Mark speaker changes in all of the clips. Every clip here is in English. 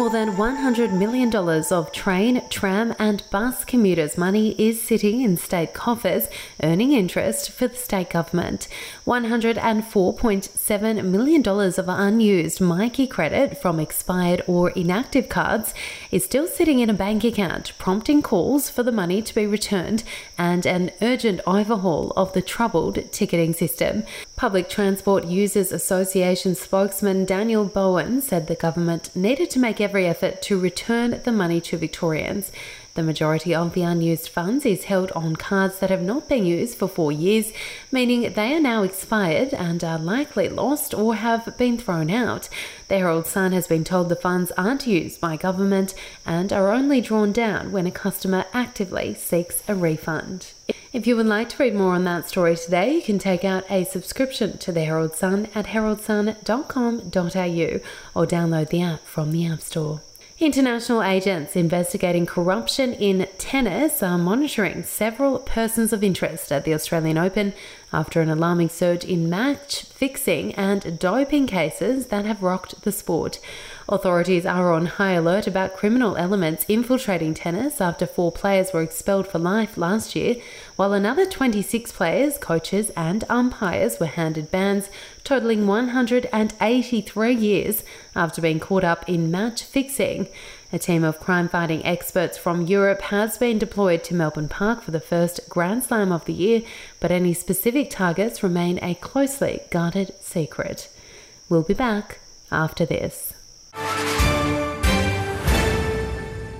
Speaker 1: More than $100 million of train, tram, and bus commuters' money is sitting in state coffers, earning interest for the state government. $104.7 million of unused Myki credit from expired or inactive cards is still sitting in a bank account, prompting calls for the money to be returned and an urgent overhaul of the troubled ticketing system. Public Transport Users Association spokesman Daniel Bowen said the government needed to make every effort to return the money to Victorians. The majority of the unused funds is held on cards that have not been used for four years, meaning they are now expired and are likely lost or have been thrown out. The Herald Sun has been told the funds aren't used by government and are only drawn down when a customer actively seeks a refund. If you would like to read more on that story today, you can take out a subscription to the Herald Sun at heraldsun.com.au or download the app from the App Store. International agents investigating corruption in tennis are monitoring several persons of interest at the Australian Open after an alarming surge in match fixing and doping cases that have rocked the sport. Authorities are on high alert about criminal elements infiltrating tennis after four players were expelled for life last year, while another 26 players, coaches, and umpires were handed bans totaling 183 years after being caught up in match fixing. A team of crime fighting experts from Europe has been deployed to Melbourne Park for the first Grand Slam of the year, but any specific targets remain a closely guarded secret. We'll be back after this.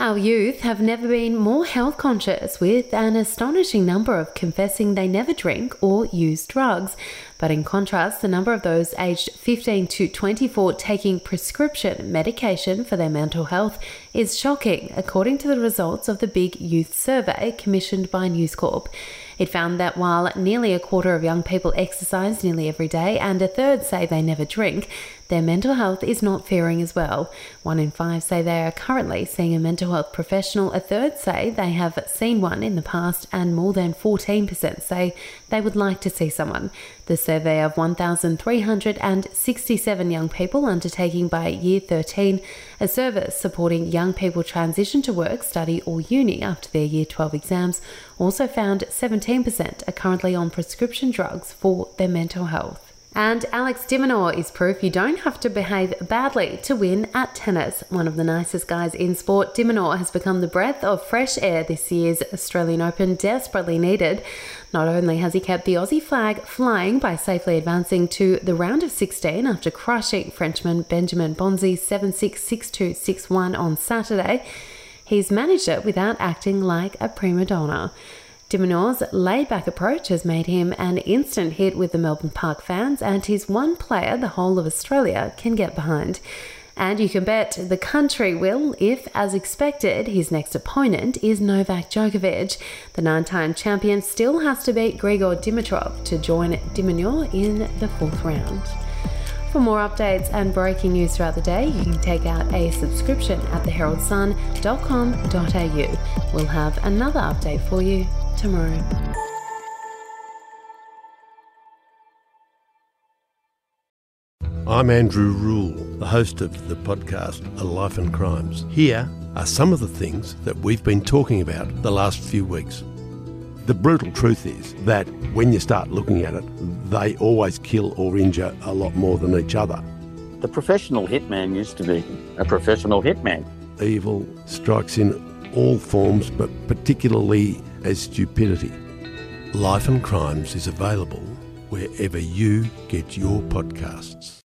Speaker 1: Our youth have never been more health conscious, with an astonishing number of confessing they never drink or use drugs. But in contrast, the number of those aged 15 to 24 taking prescription medication for their mental health is shocking, according to the results of the Big Youth Survey commissioned by News Corp. It found that while nearly a quarter of young people exercise nearly every day and a third say they never drink, their mental health is not faring as well. One in five say they are currently seeing a mental health professional, a third say they have seen one in the past, and more than 14% say they would like to see someone. The survey of 1,367 young people undertaken by Year 13, a service supporting young people transition to work, study, or uni after their Year 12 exams, also found 17% are currently on prescription drugs for their mental health. And Alex de Minaur is proof you don't have to behave badly to win at tennis. One of the nicest guys in sport, de Minaur has become the breath of fresh air this year's Australian Open, desperately needed. Not only has he kept the Aussie flag flying by safely advancing to the round of 16 after crushing Frenchman Benjamin Bonzi 7 6 6 2 6 1 on Saturday, he's managed it without acting like a prima donna. De Minaur's laid-back approach has made him an instant hit with the Melbourne Park fans, and he's one player the whole of Australia can get behind. And you can bet the country will if, as expected, his next opponent is Novak Djokovic. The nine-time champion still has to beat Grigor Dimitrov to join de Minaur in the fourth round. For more updates and breaking news throughout the day, you can take out a subscription at theheraldsun.com.au. We'll have another update for you tomorrow.
Speaker 2: I'm Andrew Rule, the host of the podcast A Life and Crimes. Here are some of the things that we've been talking about the last few weeks. The brutal truth is that when you start looking at it, they always kill or injure a lot more than each other.
Speaker 3: The professional hitman used to be a professional hitman.
Speaker 2: Evil strikes in all forms, but particularly as stupidity. Life and Crimes is available wherever you get your podcasts.